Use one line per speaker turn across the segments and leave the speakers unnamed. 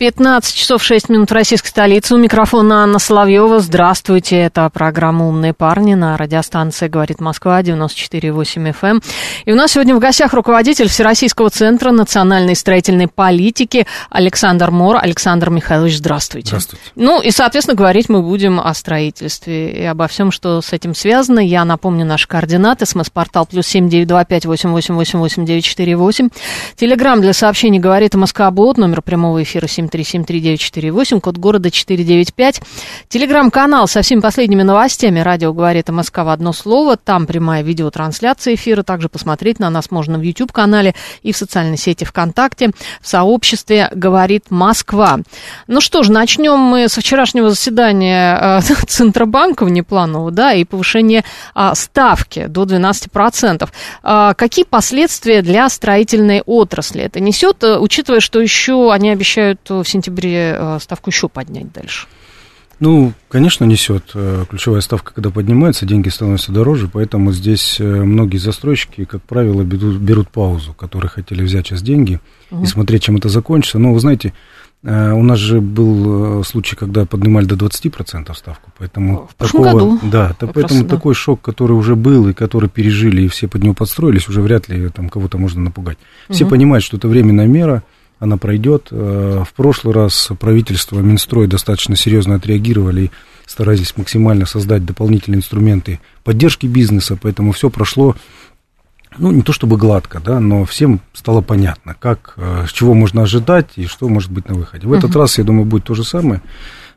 15 часов 6 минут в российской столице. У микрофона Анна Соловьева. Здравствуйте. Это программа «Умные парни» на радиостанции «Говорит Москва» 94,8 FM. Эм. И у нас сегодня в гостях руководитель Всероссийского центра национальной строительной политики Александр Мор. Александр Михайлович, здравствуйте.
Здравствуйте.
Ну и, соответственно, говорить мы будем о строительстве и обо всем, что с этим связано. Я напомню наши координаты. СМС-портал плюс семь девять два пять восемь восемь восемь восемь девять четыре восемь. Телеграмм для сообщений «Говорит Москва Бот». Номер прямого эфира семь 7373948, код города 495. Телеграм-канал со всеми последними новостями. Радио говорит о Москва в одно слово. Там прямая видеотрансляция эфира. Также посмотреть на нас можно в YouTube-канале и в социальной сети ВКонтакте. В сообществе «Говорит Москва». Ну что ж, начнем мы со вчерашнего заседания э, Центробанка внепланового, да, и повышения э, ставки до 12%. Э, какие последствия для строительной отрасли это несет, э, учитывая, что еще они обещают в сентябре э, ставку еще поднять дальше?
Ну, конечно, несет. Э, ключевая ставка, когда поднимается, деньги становятся дороже, поэтому здесь э, многие застройщики, как правило, берут, берут паузу, которые хотели взять сейчас деньги угу. и смотреть, чем это закончится. Но, вы знаете, у нас же был случай, когда поднимали до 20% ставку, поэтому
в такого, году.
да, то, поэтому раз, да. такой шок, который уже был и который пережили и все под него подстроились, уже вряд ли там кого-то можно напугать. Все угу. понимают, что это временная мера, она пройдет. Э, в прошлый раз правительство, Минстрой достаточно серьезно отреагировали и старались максимально создать дополнительные инструменты поддержки бизнеса, поэтому все прошло, ну, не то чтобы гладко, да, но всем стало понятно, как, э, чего можно ожидать и что может быть на выходе. В этот раз, я думаю, будет то же самое.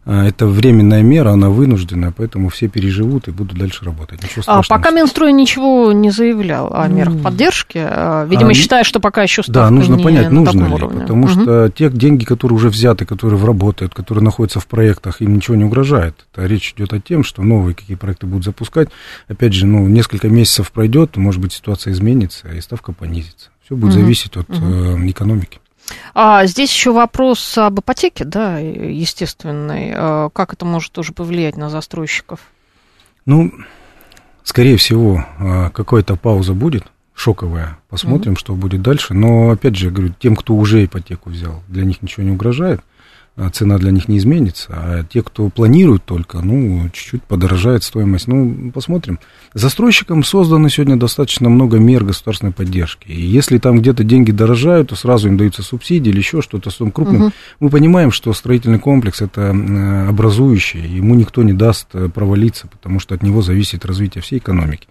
А, это временная мера, она вынужденная, поэтому все переживут и будут дальше работать.
а пока Минстрой ничего не заявлял о мерах поддержки, а, видимо, а, считая, что пока еще ставка
Да, нужно
не
понять,
на
нужно ли,
уровне.
потому угу. что те деньги, которые уже взяты, которые работают, которые находятся в проектах, им ничего не угрожает. Это речь идет о том, что новые какие проекты будут запускать. Опять же, ну, несколько месяцев пройдет, может быть, ситуация изменится, и ставка понизится. Все будет угу. зависеть от угу. экономики.
А здесь еще вопрос об ипотеке, да, естественный. А как это может тоже повлиять на застройщиков?
Ну, скорее всего, а, какая-то пауза будет, шоковая. Посмотрим, mm что будет дальше. Но, опять же, говорю, тем, кто уже ипотеку взял, для них ничего не угрожает. А цена для них не изменится, а те, кто планирует только, ну, чуть-чуть подорожает стоимость. Ну, посмотрим. Застройщикам создано сегодня достаточно много мер государственной поддержки. И если там где-то деньги дорожают, то сразу им даются субсидии или еще что-то с крупным. Угу. Мы понимаем, что строительный комплекс это э, образующий, ему никто не даст э, провалиться, потому что от него зависит развитие всей экономики.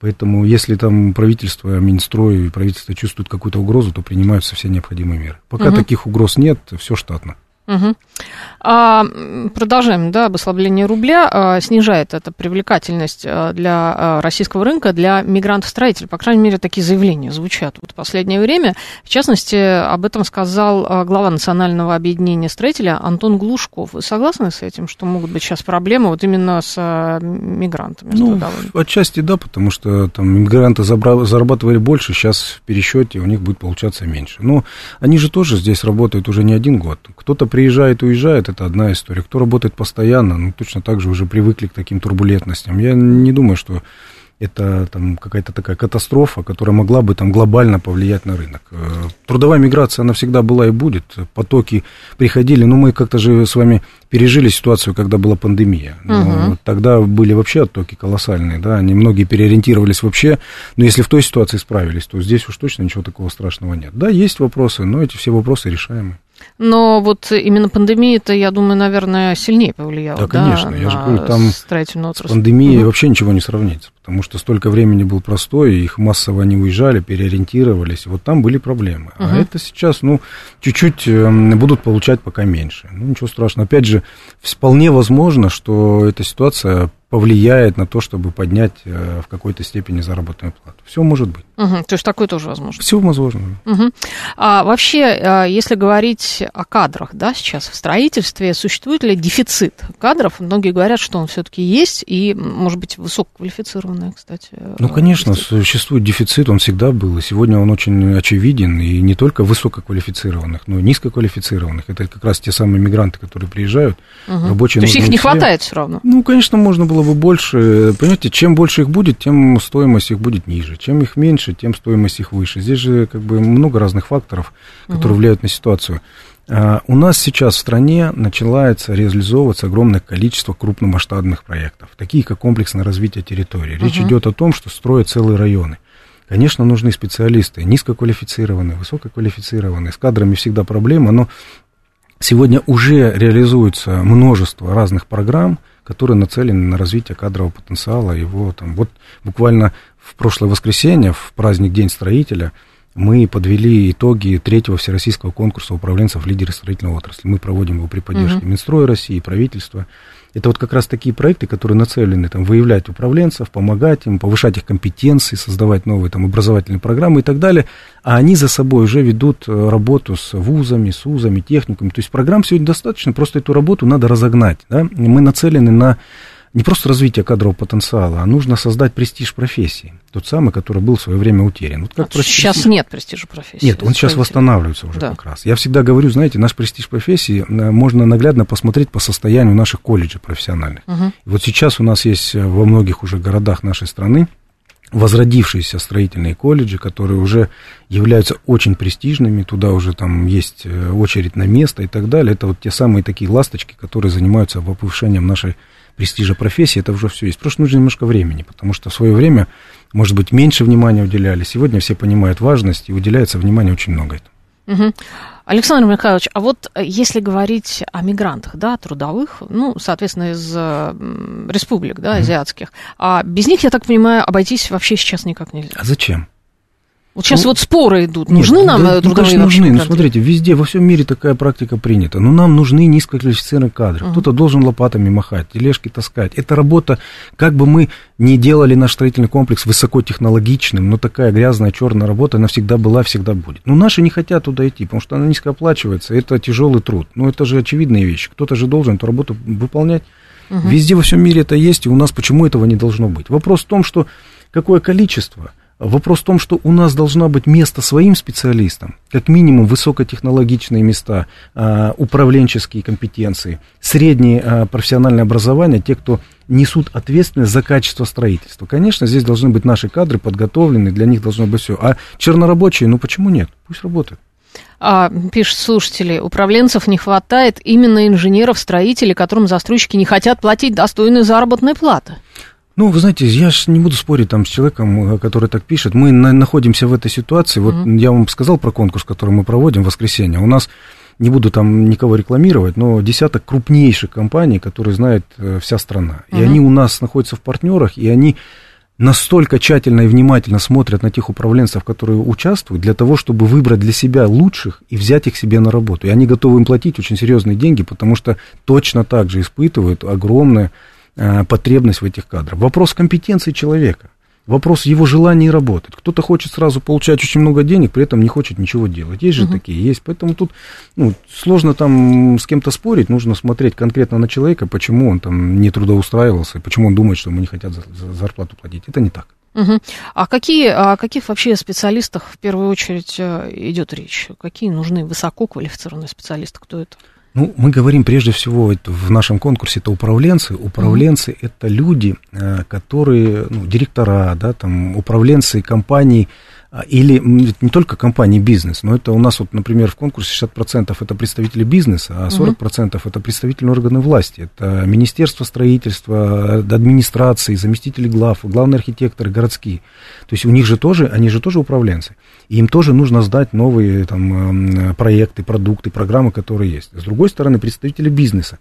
Поэтому, если там правительство, Минстрой правительство чувствуют какую-то угрозу, то принимаются все необходимые меры. Пока угу. таких угроз нет, все штатно.
Угу. А, продолжаем, да, об ослаблении рубля. А, снижает это привлекательность а, для а, российского рынка, для мигрантов-строителей. По крайней мере, такие заявления звучат вот в последнее время. В частности, об этом сказал а, глава Национального объединения строителей Антон Глушков. Вы согласны с этим, что могут быть сейчас проблемы вот именно с мигрантами?
Ну, отчасти да, потому что там мигранты зарабатывали больше, сейчас в пересчете у них будет получаться меньше. Но они же тоже здесь работают уже не один год. Кто-то приезжает, уезжает, это одна история. Кто работает постоянно, ну, точно так же уже привыкли к таким турбулентностям. Я не думаю, что это там какая-то такая катастрофа, которая могла бы там глобально повлиять на рынок. Э, трудовая миграция, она всегда была и будет. Потоки приходили, но мы как-то же с вами пережили ситуацию, когда была пандемия. Угу. Тогда были вообще оттоки колоссальные, да, они многие переориентировались вообще, но если в той ситуации справились, то здесь уж точно ничего такого страшного нет. Да, есть вопросы, но эти все вопросы решаемы.
Но вот именно пандемия-то, я думаю, наверное, сильнее повлияла.
Да, конечно.
Да,
я же говорю, там
с
пандемией угу. вообще ничего не сравнится, потому что столько времени был простой, их массово они уезжали, переориентировались, вот там были проблемы. Угу. А это сейчас, ну, чуть-чуть эм, будут получать пока меньше. Ну, ничего страшного. Опять же, вполне возможно, что эта ситуация повлияет на то, чтобы поднять э, в какой-то степени заработную плату. Все может быть.
Угу, то есть такое тоже возможно.
Все возможно.
Угу. А вообще, а, если говорить о кадрах, да, сейчас в строительстве, существует ли дефицит кадров? Многие говорят, что он все-таки есть, и, может быть, высококвалифицированные, кстати.
Ну, конечно, существует дефицит, он всегда был, и сегодня он очень очевиден, и не только высококвалифицированных, но и низкоквалифицированных. Это как раз те самые мигранты, которые приезжают,
угу. рабочие. То есть их не хватает все равно?
Ну, конечно, можно было бы больше. Понимаете, чем больше их будет, тем стоимость их будет ниже. Чем их меньше, тем стоимость их выше. Здесь же как бы много разных факторов, которые угу. влияют на ситуацию. А, у нас сейчас в стране начинается реализовываться огромное количество крупномасштабных проектов, такие как комплексное развитие территории. Речь угу. идет о том, что строят целые районы. Конечно, нужны специалисты, низкоквалифицированные, высококвалифицированные. С кадрами всегда проблема, но сегодня уже реализуется множество разных программ, которые нацелены на развитие кадрового потенциала. Его там вот буквально в прошлое воскресенье, в праздник День строителя, мы подвели итоги третьего всероссийского конкурса управленцев лидеры строительной отрасли. Мы проводим его при поддержке uh-huh. Минстроя России, правительства. Это вот как раз такие проекты, которые нацелены там, выявлять управленцев, помогать им, повышать их компетенции, создавать новые там, образовательные программы и так далее. А они за собой уже ведут э, работу с вузами, с вузами, техниками. То есть программ сегодня достаточно, просто эту работу надо разогнать. Да? Мы нацелены на не просто развитие кадрового потенциала, а нужно создать престиж профессии. Тот самый, который был в свое время утерян. Вот
как а сейчас нет престижа профессии.
Нет, он сейчас восстанавливается уже да. как раз. Я всегда говорю, знаете, наш престиж профессии э, можно наглядно посмотреть по состоянию наших колледжей профессиональных. Угу. вот сейчас у нас есть э, во многих уже городах нашей страны возродившиеся строительные колледжи, которые уже являются очень престижными, туда уже там есть э, очередь на место и так далее. Это вот те самые такие ласточки, которые занимаются повышением нашей престижа профессии, это уже все есть. Просто нужно немножко времени, потому что в свое время, может быть, меньше внимания уделяли. Сегодня все понимают важность, и уделяется внимания очень много этому.
Угу. Александр Михайлович, а вот э, если говорить о мигрантах, да, трудовых, ну, соответственно, из республик, да, азиатских, а без них, я так понимаю, обойтись вообще сейчас никак нельзя.
А зачем?
Вот сейчас ну, вот споры идут. Нужны нет, нам да,
э, ну, конечно, нужны. Ну, смотрите, везде, во всем мире такая практика принята. Но нам нужны низкоквалифицированные кадры. Uh-huh. Кто-то должен лопатами махать, тележки таскать. Это работа, как бы мы не делали наш строительный комплекс высокотехнологичным, но такая грязная черная работа, она всегда была, всегда будет. Но наши не хотят туда идти, потому что она низкооплачивается. Это тяжелый труд. Ну, это же очевидная вещь. Кто-то же должен эту работу выполнять. Uh-huh. Везде во всем мире это есть, и у нас почему этого не должно быть? Вопрос в том, что какое количество – Вопрос в том, что у нас должна быть место своим специалистам, как минимум высокотехнологичные места, а, управленческие компетенции, среднее а, профессиональное образование, те, кто несут ответственность за качество строительства. Конечно, здесь должны быть наши кадры подготовлены, для них должно быть все. А чернорабочие, ну почему нет? Пусть работают.
А, пишут слушатели, управленцев не хватает именно инженеров, строителей, которым застройщики не хотят платить достойные заработные платы.
Ну, вы знаете, я же не буду спорить там с человеком, э, который так пишет. Мы на, находимся в этой ситуации. Вот mm-hmm. я вам сказал про конкурс, который мы проводим в воскресенье. У нас, не буду там никого рекламировать, но десяток крупнейших компаний, которые знает э, вся страна. Mm-hmm. И они у нас находятся в партнерах, и они настолько тщательно и внимательно смотрят на тех управленцев, которые участвуют, для того, чтобы выбрать для себя лучших и взять их себе на работу. И они готовы им платить очень серьезные деньги, потому что точно так же испытывают огромное потребность в этих кадрах. Вопрос компетенции человека. Вопрос его желания работать. Кто-то хочет сразу получать очень много денег, при этом не хочет ничего делать. Есть же uh-huh. такие, есть. Поэтому тут ну, сложно там с кем-то спорить. Нужно смотреть конкретно на человека, почему он там не трудоустраивался, почему он думает, что ему не хотят за, за зарплату платить. Это не так.
Угу. А какие, о каких вообще специалистах в первую очередь э, идет речь? Какие нужны высококвалифицированные специалисты? Кто это?
Ну, мы говорим прежде всего в нашем конкурсе это управленцы. Управленцы mm-hmm. это люди, э, которые, ну, директора, да, там, управленцы компаний, или не только компании бизнес, но это у нас вот, например, в конкурсе 60% это представители бизнеса, а 40% угу. это представители органы власти. Это Министерство строительства, администрации, заместители глав, главные архитекторы, городские. То есть у них же тоже, они же тоже управленцы. И им тоже нужно сдать новые там, проекты, продукты, программы, которые есть. С другой стороны, представители бизнеса.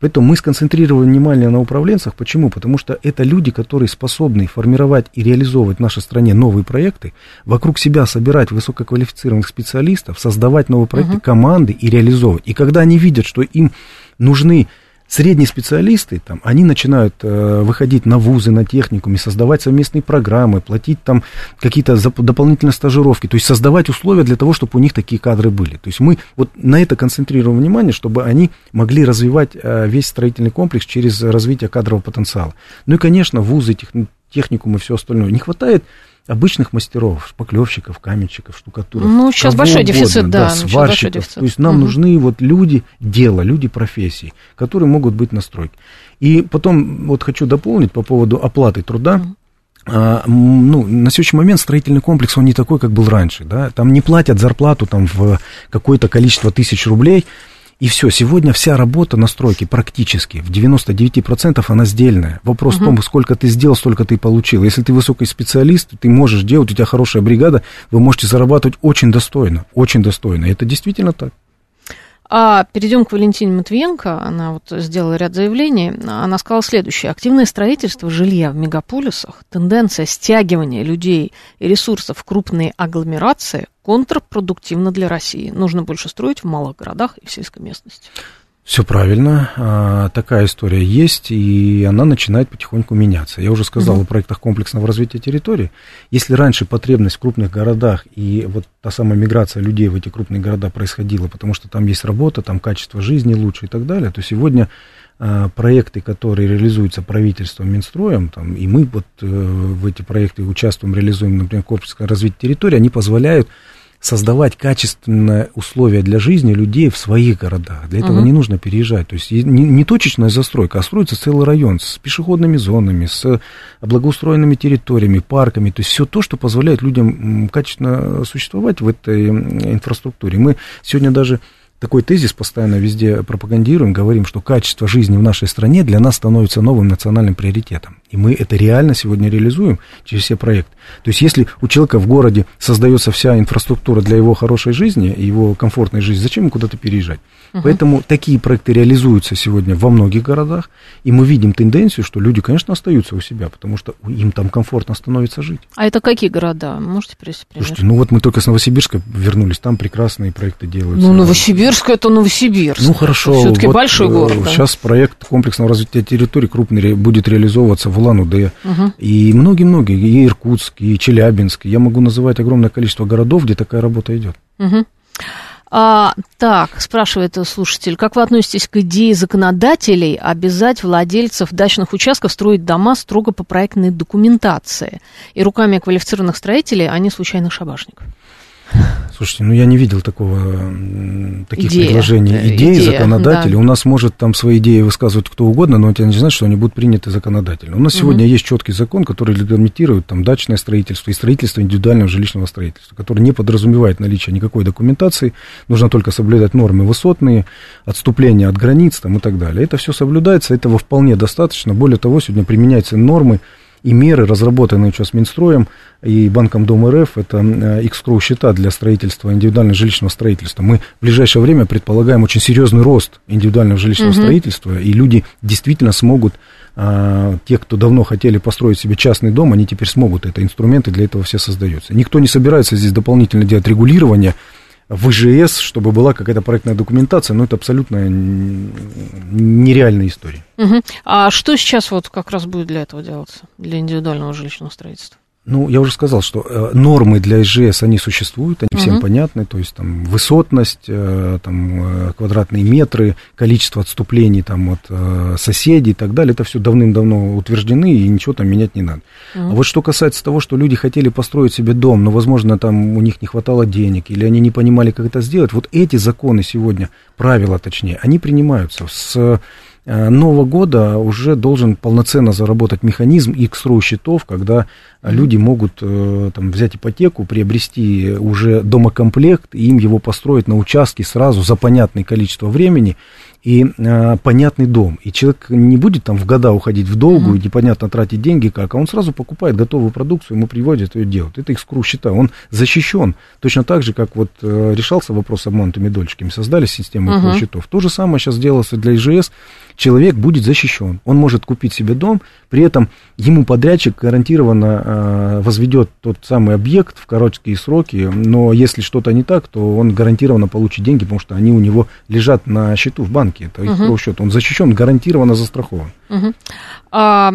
Поэтому мы сконцентрировали внимание на управленцах. Почему? Потому что это люди, которые способны формировать и реализовывать в нашей стране новые проекты, вокруг себя собирать высококвалифицированных специалистов, создавать новые проекты, uh-huh. команды и реализовывать. И когда они видят, что им нужны средние специалисты, там, они начинают э, выходить на вузы, на техникуме, создавать совместные программы, платить там какие-то дополнительные стажировки, то есть создавать условия для того, чтобы у них такие кадры были. То есть мы вот на это концентрируем внимание, чтобы они могли развивать э, весь строительный комплекс через развитие кадрового потенциала. Ну и, конечно, вузы, тех, техникумы и все остальное. Не хватает обычных мастеров, шпаклевщиков, каменщиков, штукатуров.
Ну, сейчас большой угодно, дефицит, да.
да сварщиков. Дефицит. То есть нам угу. нужны вот люди дела, люди профессии, которые могут быть на стройке. И потом вот хочу дополнить по поводу оплаты труда. Угу. А, ну, на сегодняшний момент строительный комплекс, он не такой, как был раньше, да, там не платят зарплату там в какое-то количество тысяч рублей, и все, сегодня вся работа на стройке практически в 99% она сдельная. Вопрос угу. в том, сколько ты сделал, столько ты получил. Если ты высокий специалист, ты можешь делать, у тебя хорошая бригада, вы можете зарабатывать очень достойно, очень достойно. Это действительно так.
А перейдем к Валентине Матвиенко. Она вот сделала ряд заявлений. Она сказала следующее. Активное строительство жилья в мегаполисах, тенденция стягивания людей и ресурсов в крупные агломерации контрпродуктивна для России. Нужно больше строить в малых городах и в сельской местности.
Все правильно, а, такая история есть, и она начинает потихоньку меняться. Я уже сказал угу. о проектах комплексного развития территории. Если раньше потребность в крупных городах и вот та самая миграция людей в эти крупные города происходила, потому что там есть работа, там качество жизни лучше и так далее, то сегодня а, проекты, которые реализуются правительством, Минстроем, там, и мы вот э, в эти проекты участвуем, реализуем, например, комплексное развитие территории, они позволяют создавать качественные условия для жизни людей в своих городах. Для этого угу. не нужно переезжать. То есть не, не точечная застройка, а строится целый район с пешеходными зонами, с благоустроенными территориями, парками. То есть все то, что позволяет людям качественно существовать в этой инфраструктуре. Мы сегодня даже такой тезис постоянно везде пропагандируем, говорим, что качество жизни в нашей стране для нас становится новым национальным приоритетом. И мы это реально сегодня реализуем через все проекты. То есть, если у человека в городе создается вся инфраструктура для его хорошей жизни, его комфортной жизни, зачем ему куда-то переезжать? Угу. Поэтому такие проекты реализуются сегодня во многих городах, и мы видим тенденцию, что люди, конечно, остаются у себя, потому что им там комфортно становится жить.
А это какие города? Можете привести
пример? Слушайте, ну вот мы только с Новосибирска вернулись, там прекрасные проекты делаются.
Ну, Новосибирск это Новосибирск.
Ну, хорошо.
Все-таки вот, большой город.
Да. Сейчас проект комплексного развития территории крупный будет реализовываться в Улан-Удэ. Угу. И многие-многие, и Иркутск, и Челябинск. Я могу называть огромное количество городов, где такая работа идет.
Угу. А, так, спрашивает слушатель, как вы относитесь к идее законодателей обязать владельцев дачных участков строить дома строго по проектной документации и руками квалифицированных строителей, а не случайных шабашников?
Слушайте, ну я не видел такого, таких Идея. предложений. Идеи Идея, законодателей. Да. У нас может там свои идеи высказывать кто угодно, но это не значит, что они будут приняты законодательно. У нас угу. сегодня есть четкий закон, который регламентирует там дачное строительство и строительство индивидуального жилищного строительства, который не подразумевает наличие никакой документации. Нужно только соблюдать нормы высотные, отступления от границ там, и так далее. Это все соблюдается, этого вполне достаточно. Более того, сегодня применяются нормы и меры, разработанные сейчас Минстроем и Банком Дом РФ, это X-Crow счета для строительства, индивидуального жилищного строительства. Мы в ближайшее время предполагаем очень серьезный рост индивидуального жилищного угу. строительства, и люди действительно смогут, а, те, кто давно хотели построить себе частный дом, они теперь смогут, это инструменты для этого все создаются. Никто не собирается здесь дополнительно делать регулирование, в ИЖС, чтобы была какая-то проектная документация, но это абсолютно нереальная история.
Угу. А что сейчас вот как раз будет для этого делаться, для индивидуального жилищного строительства?
Ну, я уже сказал, что э, нормы для ИЖС, они существуют, они угу. всем понятны, то есть там высотность, э, там, э, квадратные метры, количество отступлений там, от э, соседей и так далее, это все давным-давно утверждены, и ничего там менять не надо. Угу. А вот что касается того, что люди хотели построить себе дом, но, возможно, там у них не хватало денег, или они не понимали, как это сделать, вот эти законы сегодня, правила точнее, они принимаются с Нового года уже должен полноценно заработать механизм X-RU счетов, когда люди могут э, там, взять ипотеку, приобрести уже домокомплект, и им его построить на участке сразу за понятное количество времени, и э, понятный дом. И человек не будет там в года уходить в долгу mm-hmm. и непонятно тратить деньги как, а он сразу покупает готовую продукцию, ему приводят ее делают. Это экскру счета, он защищен. Точно так же, как вот э, решался вопрос с обманутыми дольщиками, создали систему mm-hmm. счетов. То же самое сейчас делается для ИЖС человек будет защищен. Он может купить себе дом, при этом ему подрядчик гарантированно э, возведет тот самый объект в короткие сроки, но если что-то не так, то он гарантированно получит деньги, потому что они у него лежат на счету в банке, это их uh счет. Он защищен, гарантированно застрахован.
Угу. А,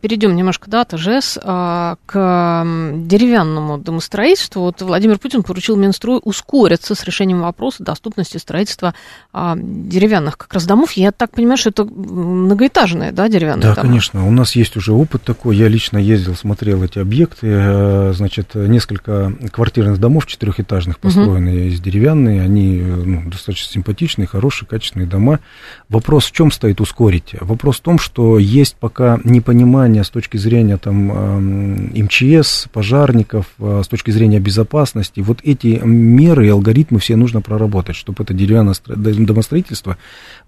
перейдем немножко да, от ИЖС а, к деревянному домостроительству. Вот Владимир Путин поручил Минстрою ускориться с решением вопроса доступности строительства а, деревянных как раз домов. Я так понимаю, что это многоэтажные да, деревянные
да,
дома?
Да, конечно. У нас есть уже опыт такой. Я лично ездил, смотрел эти объекты. Э, значит, несколько квартирных домов четырехэтажных построены угу. из деревянные. Они ну, достаточно симпатичные, хорошие, качественные дома. Вопрос в чем стоит ускорить? Вопрос том, что есть пока непонимание с точки зрения там, МЧС, пожарников, а, с точки зрения безопасности. Вот эти меры и алгоритмы все нужно проработать, чтобы это деревянное домостроительство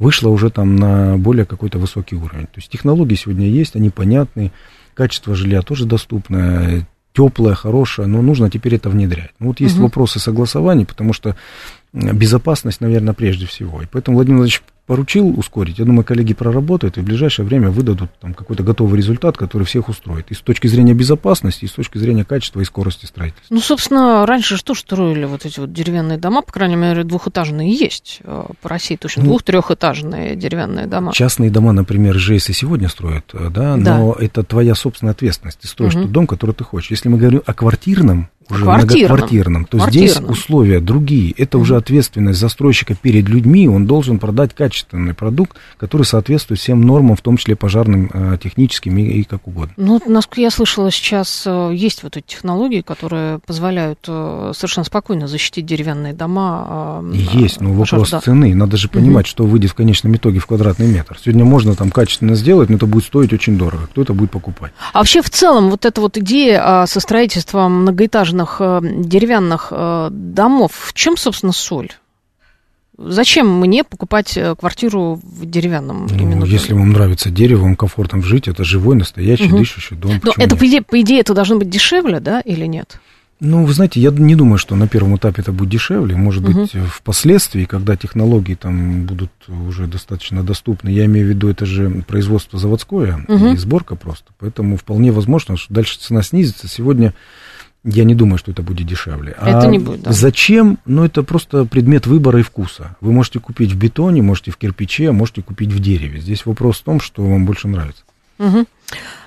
вышло уже там на более какой-то высокий уровень. То есть технологии сегодня есть, они понятны, качество жилья тоже доступное, теплое, хорошее, но нужно теперь это внедрять. Ну, вот есть угу. вопросы согласования, потому что безопасность, наверное, прежде всего. И поэтому Владимир Владимирович поручил ускорить. Я думаю, коллеги проработают и в ближайшее время выдадут там какой-то готовый результат, который всех устроит. И с точки зрения безопасности, и с точки зрения качества и скорости строительства.
Ну, собственно, раньше что строили вот эти вот деревянные дома, по крайней мере, двухэтажные есть э, по России, точно ну, двух-трехэтажные деревянные дома.
Частные дома, например, ЖЭС и сегодня строят, э, да, да, но это твоя собственная ответственность. Ты строишь угу. тот дом, который ты хочешь. Если мы говорим о квартирном уже квартирном. многоквартирном, то квартирном. здесь условия другие. Это уже ответственность застройщика перед людьми. Он должен продать качественный продукт, который соответствует всем нормам, в том числе пожарным, э, техническим и, и как угодно.
Ну, насколько я слышала, сейчас э, есть вот эти технологии, которые позволяют э, совершенно спокойно защитить деревянные дома.
Есть, но вопрос да. цены. Надо же понимать, mm что выйдет в конечном итоге в квадратный метр. Сегодня можно там качественно сделать, но это будет стоить очень дорого. Кто это будет покупать?
А вообще в целом вот эта вот идея со строительством многоэтажных деревянных, э, деревянных э, домов, в чем, собственно, соль? Зачем мне покупать э, квартиру в деревянном
ну, Если вам нравится дерево, вам комфортно жить, это живой, настоящий, угу. дышащий дом.
Но это, по идее, по идее, это должно быть дешевле, да, или нет?
Ну, вы знаете, я не думаю, что на первом этапе это будет дешевле. Может угу. быть, впоследствии, когда технологии там будут уже достаточно доступны. Я имею в виду, это же производство заводское угу. и сборка просто. Поэтому вполне возможно, что дальше цена снизится. Сегодня я не думаю, что это будет дешевле.
Это а не будет, да.
Зачем? Ну, это просто предмет выбора и вкуса. Вы можете купить в бетоне, можете в кирпиче, а можете купить в дереве. Здесь вопрос в том, что вам больше нравится.
Угу.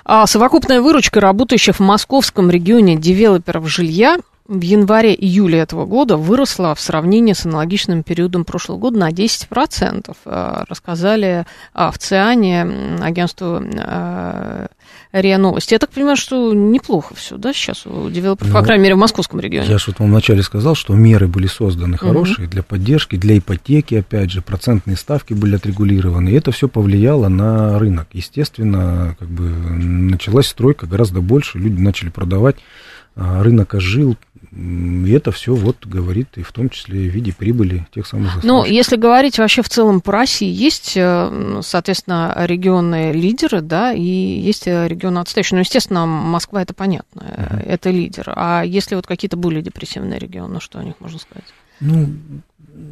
А совокупная выручка работающих в московском регионе девелоперов жилья в январе-июле этого года выросла в сравнении с аналогичным периодом прошлого года на 10%. А, рассказали а, в ЦИАНе агентству а, РИА Новости. Я так понимаю, что неплохо все, да, сейчас у девелоперов, ну, по крайней мере, в московском регионе.
Я же вот вам вначале сказал, что меры были созданы хорошие угу. для поддержки, для ипотеки, опять же, процентные ставки были отрегулированы, и это все повлияло на рынок. Естественно, как бы началась стройка гораздо больше, люди начали продавать, рынок ожил, и это все вот говорит и в том числе в виде прибыли тех самых застройщиков.
Ну, если говорить вообще в целом по России, есть, э, соответственно, регионы лидеры, да, и есть регионы отстающие. Ну, естественно, Москва это понятно, uh-huh. это лидер. А если вот какие-то более депрессивные регионы, что о них можно сказать?
Ну,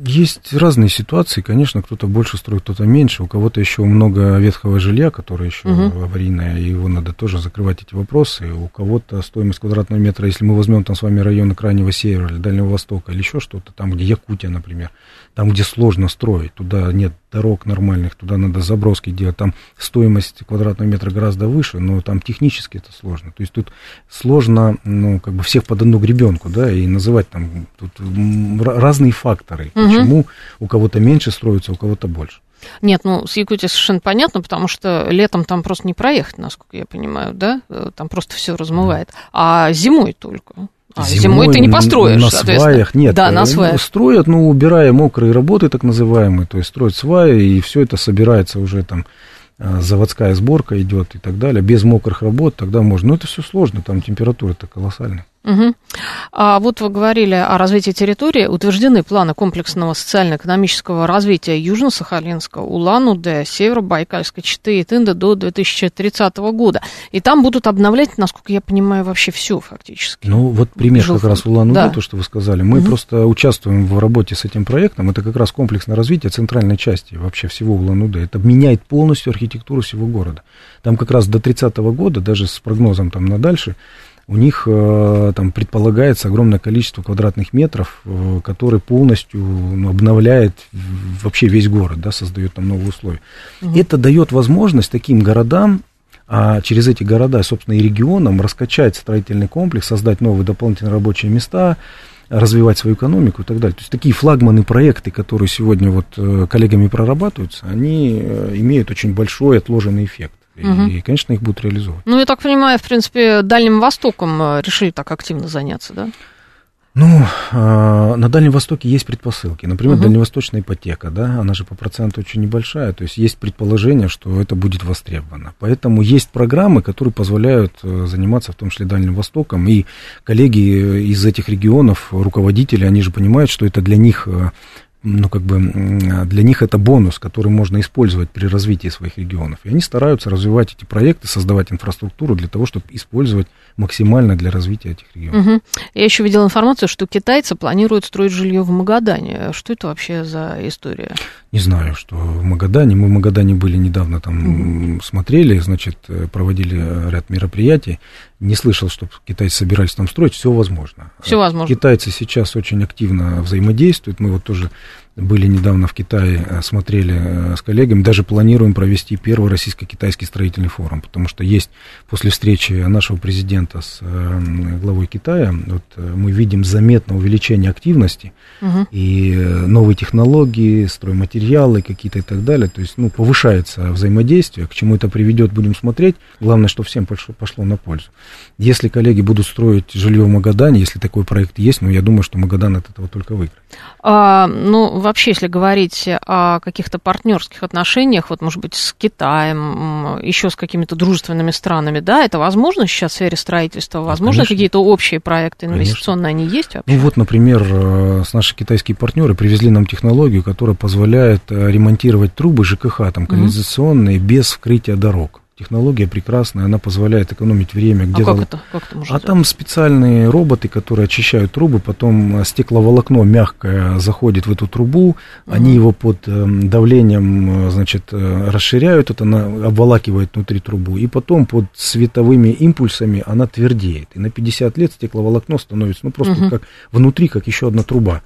есть разные ситуации, конечно, кто-то больше строит, кто-то меньше, у кого-то еще много ветхого жилья, которое еще угу. аварийное, и его надо тоже закрывать эти вопросы. У кого-то стоимость квадратного метра, если мы возьмем там с вами районы Крайнего Севера или Дальнего Востока, или еще что-то, там, где Якутия, например, там, где сложно строить, туда нет дорог нормальных, туда надо заброски делать, там стоимость квадратного метра гораздо выше, но там технически это сложно. То есть тут сложно, ну, как бы всех под одну гребенку, да, и называть там тут разные факторы, угу. почему у кого-то меньше строится, у кого-то больше.
Нет, ну, с Якутией совершенно понятно, потому что летом там просто не проехать, насколько я понимаю, да? Э, там просто все размывает. А зимой только. А, зимой, зимой ты не построишь,
на сваях нет.
Да, на сваях.
Строят, ну, убирая мокрые работы, так называемые, то есть строят сваи, и все это собирается уже там, а, заводская сборка идет и так далее, без мокрых работ, тогда можно. Но это все сложно, там температура-то колоссальная.
Угу. А вот вы говорили о развитии территории. Утверждены планы комплексного социально-экономического развития Южно-Сахалинска, Улан-Удэ, Северо-Байкальской Читы и Тынды до 2030 года. И там будут обновлять, насколько я понимаю, вообще все фактически.
Ну, вот пример Жилфонд. как раз Улан-Удэ, да. то, что вы сказали. Мы угу. просто участвуем в работе с этим проектом. Это как раз комплексное развитие центральной части вообще всего Улан-Удэ. Это меняет полностью архитектуру всего города. Там как раз до 30 года, даже с прогнозом там на дальше, у них э, там предполагается огромное количество квадратных метров, э, который полностью ну, обновляет вообще весь город, да, создает там новые условия. Угу. Это дает возможность таким городам а через эти города, собственно, и регионам раскачать строительный комплекс, создать новые дополнительные рабочие места, развивать свою экономику и так далее. То есть такие флагманы проекты, которые сегодня вот э, коллегами прорабатываются, они имеют очень большой отложенный эффект. Угу. И, конечно, их будут реализовывать.
Ну, я так понимаю, в принципе, Дальним Востоком э, решили так активно заняться, да?
Ну, э, на Дальнем Востоке есть предпосылки. Например, угу. дальневосточная ипотека, да, она же по проценту очень небольшая, то есть есть предположение, что это будет востребовано. Поэтому есть программы, которые позволяют э, заниматься в том числе Дальним Востоком, и коллеги из этих регионов, руководители, они же понимают, что это для них ну, как бы для них это бонус, который можно использовать при развитии своих регионов. И они стараются развивать эти проекты, создавать инфраструктуру для того, чтобы использовать максимально для развития этих регионов.
Угу. Я еще видела информацию, что китайцы планируют строить жилье в Магадане. Что это вообще за история?
Не знаю, что в Магадане. Мы в Магадане были недавно там угу. смотрели, значит, проводили ряд мероприятий. Не слышал, чтобы китайцы собирались там строить. Все возможно.
Все возможно.
Китайцы сейчас очень активно взаимодействуют. Мы вот тоже были недавно в Китае, э, смотрели э, с коллегами, даже планируем провести первый российско-китайский строительный форум, потому что есть после встречи нашего президента с э, главой Китая, вот мы видим заметное увеличение активности угу. и новые технологии, стройматериалы какие-то и так далее, то есть, ну, повышается взаимодействие, к чему это приведет, будем смотреть, главное, что всем пошло, пошло на пользу. Если коллеги будут строить жилье в Магадане, если такой проект есть, ну, я думаю, что Магадан от этого только выиграет.
А, ну, вообще, если говорить о каких-то партнерских отношениях, вот, может быть, с Китаем, еще с какими-то дружественными странами, да, это возможно сейчас в сфере строительства? Возможно, какие-то общие проекты инвестиционные, Конечно. они есть вообще?
Ну, вот, например, э, с наши китайские партнеры привезли нам технологию, которая позволяет э, ремонтировать трубы ЖКХ, там, канализационные, mm-hmm. без вскрытия дорог технология прекрасная, она позволяет экономить время где-то.
А как это? Как это
а там специальные роботы, которые очищают трубы, потом стекловолокно мягкое заходит в эту трубу, угу. они его под эм, давлением, э, значит, э, расширяют, это она обволакивает внутри трубу, и потом под световыми импульсами она твердеет. И на 50 лет стекловолокно становится, ну, просто угу. как внутри, как еще одна труба.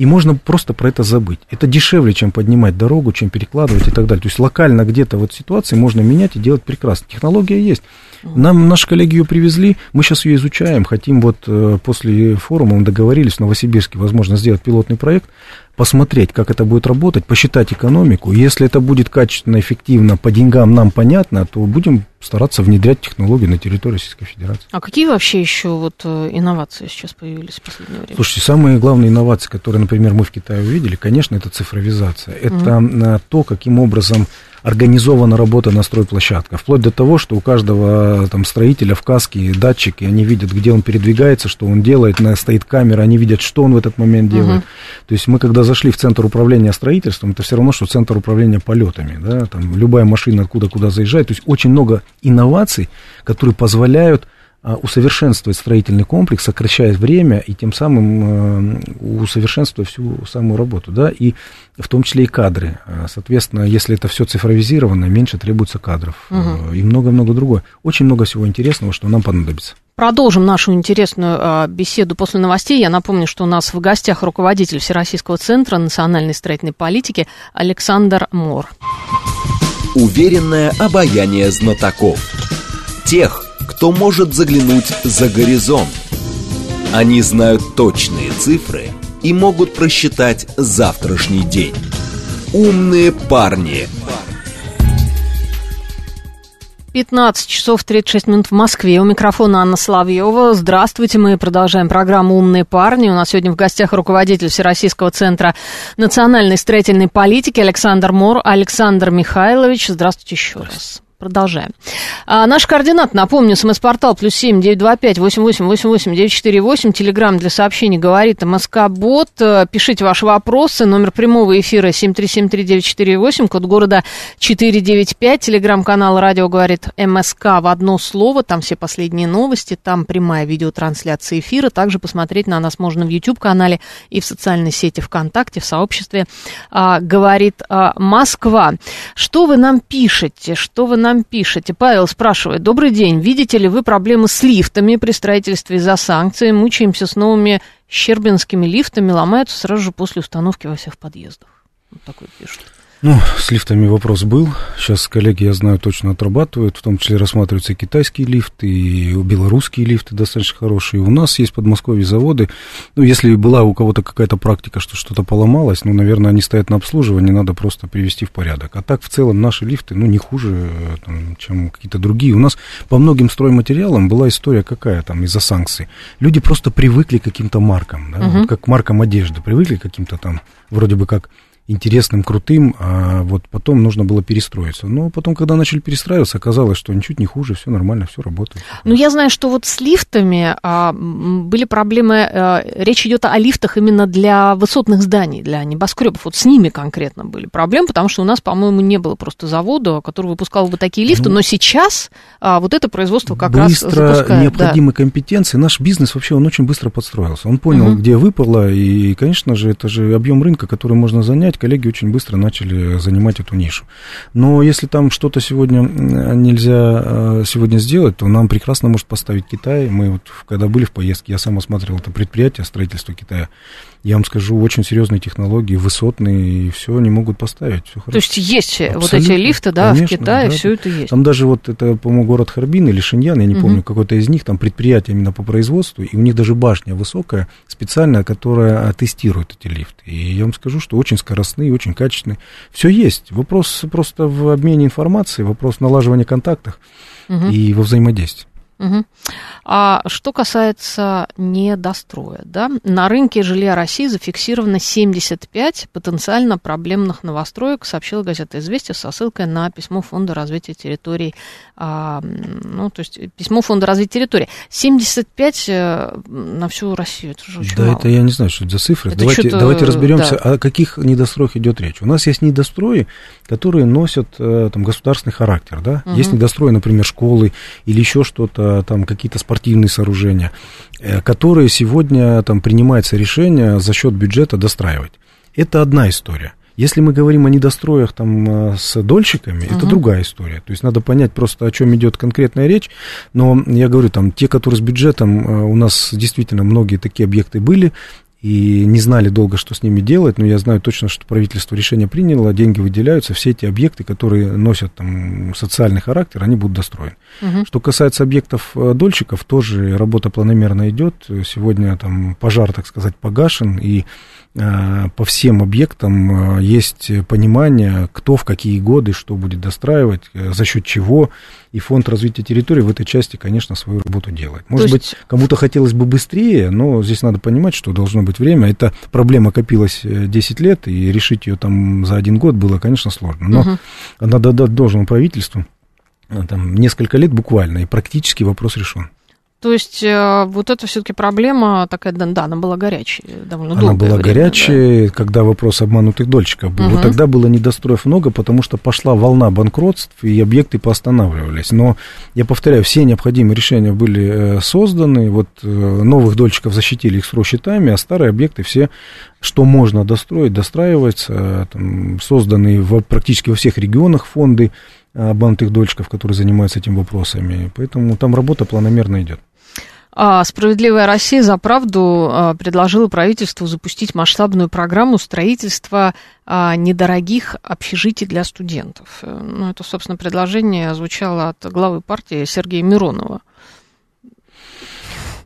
И можно просто про это забыть. Это дешевле, чем поднимать дорогу, чем перекладывать и так далее. То есть локально где-то вот ситуации можно менять и делать прекрасно. Технология есть. Нам наши коллеги ее привезли, мы сейчас ее изучаем, хотим вот э, после форума, мы договорились в Новосибирске, возможно, сделать пилотный проект, посмотреть, как это будет работать, посчитать экономику. Если это будет качественно, эффективно, по деньгам нам понятно, то будем стараться внедрять технологии на территории Российской Федерации.
А какие вообще еще вот э, инновации сейчас появились в последнее время?
Слушайте, самые главные инновации, которые, например, мы в Китае увидели, конечно, это цифровизация. Это mm-hmm. то, каким образом организована работа на стройплощадках, вплоть до того, что у каждого там строителя в каске датчик, и они видят, где он передвигается, что он делает, на, стоит камера, они видят, что он в этот момент делает. Uh-huh. То есть мы, когда зашли в центр управления строительством, это все равно, что центр управления полетами, да, там любая машина откуда куда заезжает, то есть очень много инноваций, которые позволяют усовершенствовать строительный комплекс, сокращая время и тем самым э, усовершенствуя всю самую работу, да, и в том числе и кадры. А, соответственно, если это все цифровизировано, меньше требуется кадров угу. и много-много другое. Очень много всего интересного, что нам понадобится.
Продолжим нашу интересную э, беседу после новостей. Я напомню, что у нас в гостях руководитель Всероссийского центра национальной строительной политики Александр Мор.
Уверенное обаяние знатоков. Тех, кто может заглянуть за горизонт. Они знают точные цифры и могут просчитать завтрашний день. Умные парни.
15 часов 36 минут в Москве. У микрофона Анна Славьева. Здравствуйте, мы продолжаем программу «Умные парни». У нас сегодня в гостях руководитель Всероссийского центра национальной строительной политики Александр Мор. Александр Михайлович, здравствуйте еще раз. Продолжаем. А, наш координат, напомню, смс-портал плюс семь девять два пять восемь восемь восемь восемь девять четыре восемь. Телеграмм для сообщений говорит МСК-бот. Э, пишите ваши вопросы. Номер прямого эфира семь три семь три девять четыре восемь. Код города четыре девять пять. Телеграм-канал радио говорит МСК в одно слово. Там все последние новости. Там прямая видеотрансляция эфира. Также посмотреть на нас можно в YouTube-канале и в социальной сети ВКонтакте, в сообществе а, говорит а, Москва. Что вы нам пишете? Что вы нам нам пишете. Павел спрашивает. Добрый день. Видите ли вы проблемы с лифтами при строительстве из-за санкций? Мучаемся с новыми щербинскими лифтами, ломаются сразу же после установки во всех подъездах. Вот такой пишут.
Ну, с лифтами вопрос был. Сейчас коллеги, я знаю, точно отрабатывают. В том числе рассматриваются китайские лифты, и белорусские лифты достаточно хорошие. У нас есть в Подмосковье заводы. Ну, если была у кого-то какая-то практика, что что-то поломалось, ну, наверное, они стоят на обслуживании, надо просто привести в порядок. А так, в целом, наши лифты, ну, не хуже, там, чем какие-то другие. У нас по многим стройматериалам была история какая там из-за санкций. Люди просто привыкли к каким-то маркам, да, угу. вот как к маркам одежды, привыкли к каким-то там, вроде бы как интересным, крутым, а вот потом нужно было перестроиться. Но потом, когда начали перестраиваться, оказалось, что ничуть не хуже, все нормально, все работает.
Ну, я знаю, что вот с лифтами а, были проблемы, а, речь идет о лифтах именно для высотных зданий, для небоскребов. Вот с ними конкретно были проблемы, потому что у нас, по-моему, не было просто завода, который выпускал бы такие лифты, ну, но сейчас а, вот это производство как
быстро
раз запускает.
необходимые да. компетенции. Наш бизнес вообще, он очень быстро подстроился. Он понял, угу. где выпало, и, конечно же, это же объем рынка, который можно занять, коллеги очень быстро начали занимать эту нишу. Но если там что-то сегодня нельзя э, сегодня сделать, то нам прекрасно может поставить Китай. Мы вот, когда были в поездке, я сам осматривал это предприятие строительства Китая я вам скажу, очень серьезные технологии, высотные, и все они могут поставить. Все
То есть есть Абсолютно. вот эти лифты, да, Конечно, в Китае, да, все это есть.
Там даже вот это, по-моему, город Харбин или Шиньян, я не угу. помню, какой-то из них, там предприятие именно по производству, и у них даже башня высокая, специальная, которая тестирует эти лифты. И я вам скажу, что очень скоростные, очень качественные. Все есть. Вопрос просто в обмене информацией, вопрос налаживания контактов угу. и во взаимодействии.
Угу. А что касается недостроя, да, на рынке жилья России зафиксировано 75 потенциально проблемных новостроек, сообщила газета «Известия» со ссылкой на письмо Фонда развития территорий, а, ну, то есть письмо Фонда развития территорий. 75 э, на всю Россию, это же очень
Да,
мало.
это я не знаю, что это за цифры. Это давайте, давайте разберемся, да. о каких недостроях идет речь. У нас есть недострои, которые носят э, там, государственный характер, да, угу. есть недострои, например, школы или еще что-то, там какие-то спортивные сооружения, э, которые сегодня там принимается решение за счет бюджета достраивать. Это одна история. Если мы говорим о недостроях там э, с дольщиками, uh-huh. это другая история. То есть надо понять просто, о чем идет конкретная речь. Но я говорю, там, те, которые с бюджетом, э, у нас действительно многие такие объекты были, и не знали долго, что с ними делать, но я знаю точно, что правительство решение приняло, деньги выделяются, все эти объекты, которые носят там социальный характер, они будут достроены. Угу. Что касается объектов э, дольщиков, тоже работа планомерно идет. Сегодня там пожар, так сказать, погашен, и по всем объектам э, есть понимание, кто в какие годы что будет достраивать, э, за счет чего. И фонд развития территории в этой части, конечно, свою работу делает. Может есть... быть, кому-то хотелось бы быстрее, но здесь надо понимать, что должно быть время. Эта проблема копилась 10 лет, и решить ее там за один год было, конечно, сложно. Но угу. надо дать должному правительству там, несколько лет буквально, и практически вопрос решен.
То есть э, вот это все-таки проблема такая, да, она была горячая довольно
Она была время, горячая, да. когда вопрос обманутых дольщиков был. Угу. Вот тогда было недостроев много, потому что пошла волна банкротств, и объекты поостанавливались. Но, я повторяю, все необходимые решения были э, созданы, вот э, новых дольщиков защитили их срок счетами, а старые объекты все, что можно достроить, достраиваются, там, созданные в, практически во всех регионах фонды обманутых дольщиков, которые занимаются этими вопросами. Поэтому там работа планомерно идет.
А «Справедливая Россия за правду» а, предложила правительству запустить масштабную программу строительства а, недорогих общежитий для студентов. Э, ну, это, собственно, предложение звучало от главы партии Сергея Миронова.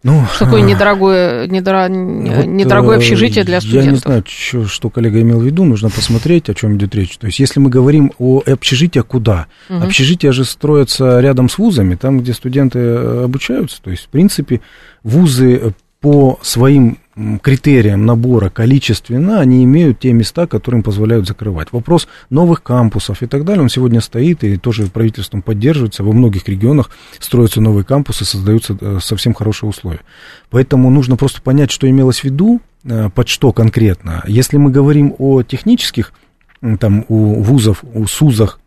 Ну, Такое а, недорогое, недоро... вот, недорогое общежитие для студентов.
Я не знаю, что, что коллега имел в виду, нужно посмотреть, о чем идет речь. То есть, если мы говорим о общежитиях, куда? Угу. Общежития же строятся рядом с вузами, там, где студенты э, обучаются. То есть, в принципе, вузы по своим критериям набора количественно, они имеют те места, которые им позволяют закрывать. Вопрос новых кампусов и так далее, он сегодня стоит и тоже правительством поддерживается. Во многих регионах строятся новые кампусы, создаются э, совсем хорошие условия. Поэтому нужно просто понять, что имелось в виду, э, под что конкретно. Если мы говорим о технических там, у вузов, у СУЗах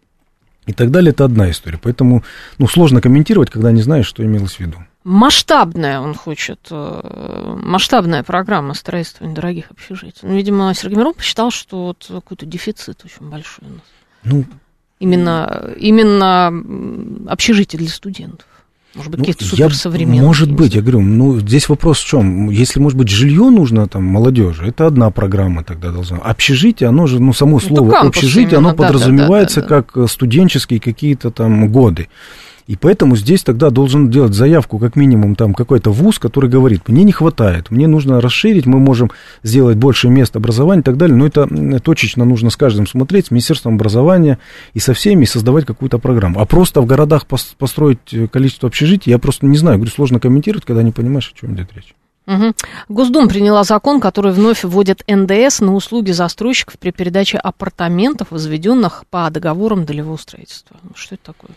и так далее, это одна история. Поэтому ну, сложно комментировать, когда не знаешь, что имелось в виду.
Масштабная он хочет, э, масштабная программа строительства недорогих общежитий. Ну, видимо, Сергей Мирон посчитал, что вот какой-то дефицит очень большой у нас. Ну, именно, именно общежитие для студентов. Может быть, ну, каких-то суперсовременных.
Может быть, я говорю, ну, здесь вопрос в чем? Если, может быть, жилье нужно там молодежи, это одна программа тогда должна. Общежитие, оно же, ну, само ну, слово общежитие, оно да, подразумевается да, да, да, да. как студенческие какие-то там годы. И поэтому здесь тогда должен делать заявку как минимум там какой-то вуз, который говорит, мне не хватает, мне нужно расширить, мы можем сделать больше мест образования и так далее. Но это точечно нужно с каждым смотреть, с Министерством образования и со всеми, создавать какую-то программу. А просто в городах построить э, количество общежитий, я просто не знаю, говорю, сложно комментировать, когда не понимаешь, о чем идет речь.
Угу. Госдума приняла закон, который вновь вводит НДС на услуги застройщиков при передаче апартаментов, возведенных по договорам долевого строительства. Что это такое?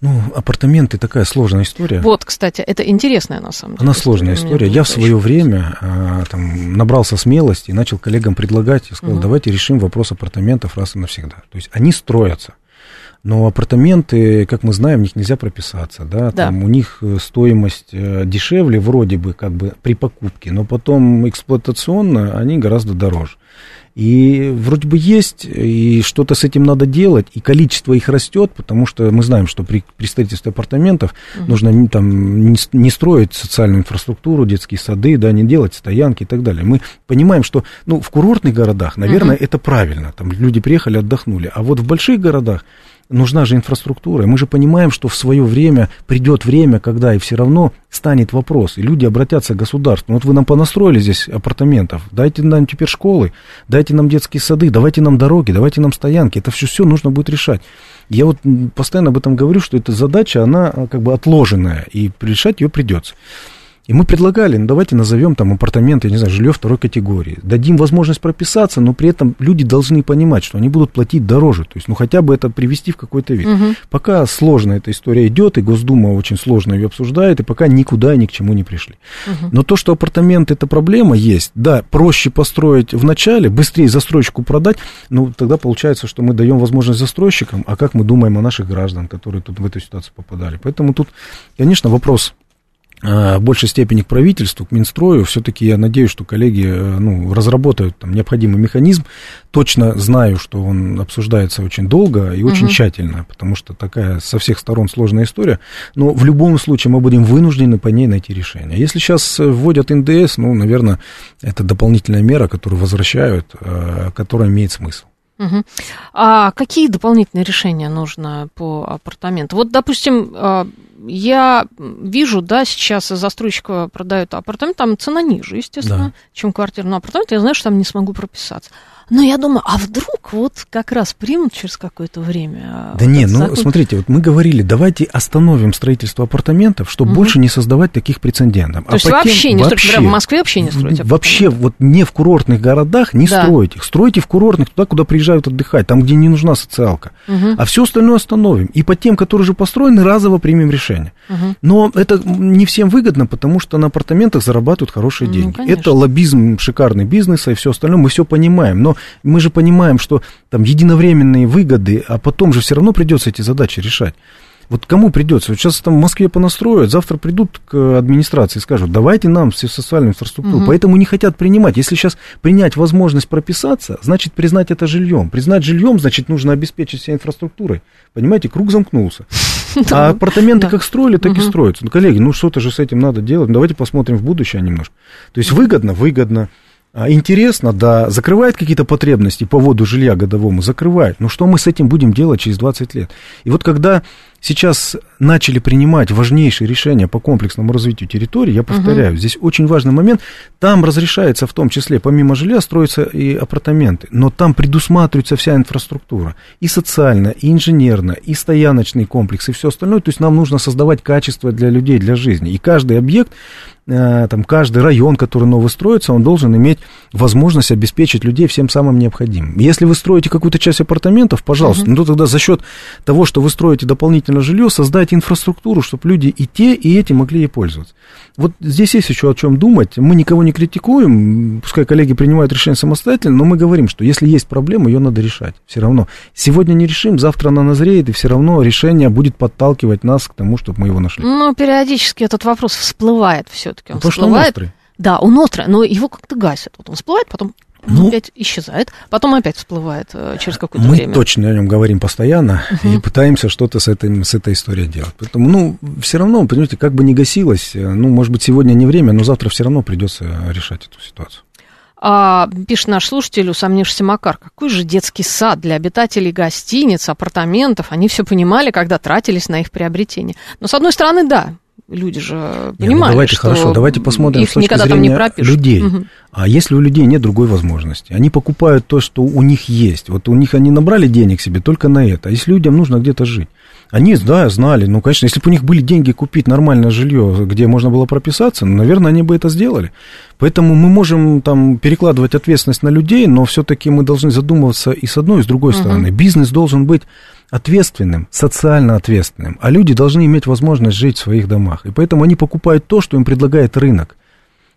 Ну, апартаменты такая сложная история.
Вот, кстати, это интересная на самом деле.
Она сложная история. Я в свое время а, там, набрался смелости и начал коллегам предлагать, и сказал, угу. давайте решим вопрос апартаментов раз и навсегда. То есть они строятся. Но апартаменты, как мы знаем, в них нельзя прописаться, да, да. Там у них э, стоимость э, дешевле вроде бы как бы при покупке, но потом эксплуатационно они гораздо дороже. И вроде бы есть, и что-то с этим надо делать, и количество их растет, потому что мы знаем, что при, при строительстве апартаментов угу. нужно там не, не строить социальную инфраструктуру, детские сады, да, не делать стоянки и так далее. Мы понимаем, что ну, в курортных городах, наверное, угу. это правильно, там люди приехали, отдохнули, а вот в больших городах нужна же инфраструктура. Мы же понимаем, что в свое время придет время, когда и все равно станет вопрос, и люди обратятся к государству. Ну, вот вы нам понастроили здесь апартаментов, дайте нам теперь школы, дайте нам детские сады, давайте нам дороги, давайте нам стоянки. Это все, все нужно будет решать. Я вот постоянно об этом говорю, что эта задача, она как бы отложенная, и решать ее придется. И мы предлагали, ну давайте назовем там апартаменты, я не знаю, жилье второй категории. Дадим возможность прописаться, но при этом люди должны понимать, что они будут платить дороже. То есть, ну хотя бы это привести в какой-то вид. Угу. Пока сложно эта история идет, и Госдума очень сложно ее обсуждает, и пока никуда ни к чему не пришли. Угу. Но то, что апартаменты это проблема есть, да, проще построить в начале, быстрее застройщику продать, ну тогда получается, что мы даем возможность застройщикам, а как мы думаем о наших граждан, которые тут в эту ситуацию попадали. Поэтому тут, конечно, вопрос в большей степени к правительству, к Минстрою. Все-таки я надеюсь, что коллеги э, ну, разработают там, необходимый механизм. Точно знаю, что он обсуждается очень долго и очень угу. тщательно, потому что такая со всех сторон сложная история. Но в любом случае мы будем вынуждены по ней найти решение. Если сейчас вводят НДС, ну, наверное, это дополнительная мера, которую возвращают, э, которая имеет смысл.
Угу. А какие дополнительные решения нужно по апартаменту? Вот, допустим, я вижу, да, сейчас застройщик продает апартамент, там цена ниже, естественно, да. чем квартирный апартамент. Я знаю, что там не смогу прописаться. Но я думаю, а вдруг вот как раз примут через какое-то время?
А да вот нет, ну закон... смотрите, вот мы говорили, давайте остановим строительство апартаментов, чтобы угу. больше не создавать таких прецедентов.
То а есть вообще тем, не вообще, строить, в Москве вообще не строить
Вообще вот не в курортных городах не да. строить их. Стройте в курортных, туда, куда приезжают отдыхать, там, где не нужна социалка. Угу. А все остальное остановим. И по тем, которые уже построены, разово примем решение. Угу. Но это не всем выгодно, потому что на апартаментах зарабатывают хорошие ну, деньги. Конечно. Это лоббизм шикарный бизнеса и все остальное, мы все понимаем. Но мы же понимаем, что там единовременные выгоды, а потом же все равно придется эти задачи решать. Вот кому придется? Вот сейчас там в Москве понастроят, завтра придут к администрации и скажут, давайте нам все социальную инфраструктуру. Угу. Поэтому не хотят принимать. Если сейчас принять возможность прописаться, значит признать это жильем. Признать жильем, значит нужно обеспечить себя инфраструктурой. Понимаете, круг замкнулся. А апартаменты как строили, так и строятся. Ну, коллеги, ну что-то же с этим надо делать. Давайте посмотрим в будущее немножко. То есть выгодно, выгодно. А, интересно, да, закрывает какие-то потребности по воду жилья годовому, закрывает. Но что мы с этим будем делать через 20 лет? И вот когда сейчас начали принимать важнейшие решения по комплексному развитию территории, я повторяю, угу. здесь очень важный момент, там разрешается в том числе, помимо жилья, строятся и апартаменты, но там предусматривается вся инфраструктура, и социальная, и инженерная, и стояночный комплекс, и все остальное, то есть нам нужно создавать качество для людей, для жизни, и каждый объект там, каждый район, который новый строится, он должен иметь возможность обеспечить людей всем самым необходимым. Если вы строите какую-то часть апартаментов, пожалуйста, uh-huh. ну тогда за счет того, что вы строите дополнительное жилье, создайте инфраструктуру, чтобы люди и те, и эти могли ей пользоваться. Вот здесь есть еще о чем думать. Мы никого не критикуем, пускай коллеги принимают решение самостоятельно, но мы говорим, что если есть проблема, ее надо решать. Все равно. Сегодня не решим, завтра она назреет, и все равно решение будет подталкивать нас к тому, чтобы мы его нашли.
Ну, периодически этот вопрос всплывает все все-таки. Он
ну, всплывает. Он
да, он острый, но его как-то гасят. Вот он всплывает, потом ну, опять исчезает, потом опять всплывает э, через какое-то
мы
время.
Мы точно о нем говорим постоянно uh-huh. и пытаемся что-то с, этим, с этой историей делать. Поэтому, ну, все равно, понимаете, как бы не гасилось, э, ну, может быть, сегодня не время, но завтра все равно придется решать эту ситуацию.
А, пишет наш слушатель, усомнившийся Макар, какой же детский сад для обитателей гостиниц, апартаментов, они все понимали, когда тратились на их приобретение. Но, с одной стороны, да, люди же понимают, Нет, ну
давайте
что
хорошо, давайте посмотрим их с точки зрения людей. Угу. А если у людей нет другой возможности, они покупают то, что у них есть. Вот у них они набрали денег себе только на это. А если людям нужно где-то жить, они, да, знали, ну, конечно, если бы у них были деньги купить нормальное жилье, где можно было прописаться, ну, наверное, они бы это сделали. Поэтому мы можем там перекладывать ответственность на людей, но все-таки мы должны задумываться и с одной, и с другой uh-huh. стороны. Бизнес должен быть ответственным, социально ответственным, а люди должны иметь возможность жить в своих домах. И поэтому они покупают то, что им предлагает рынок.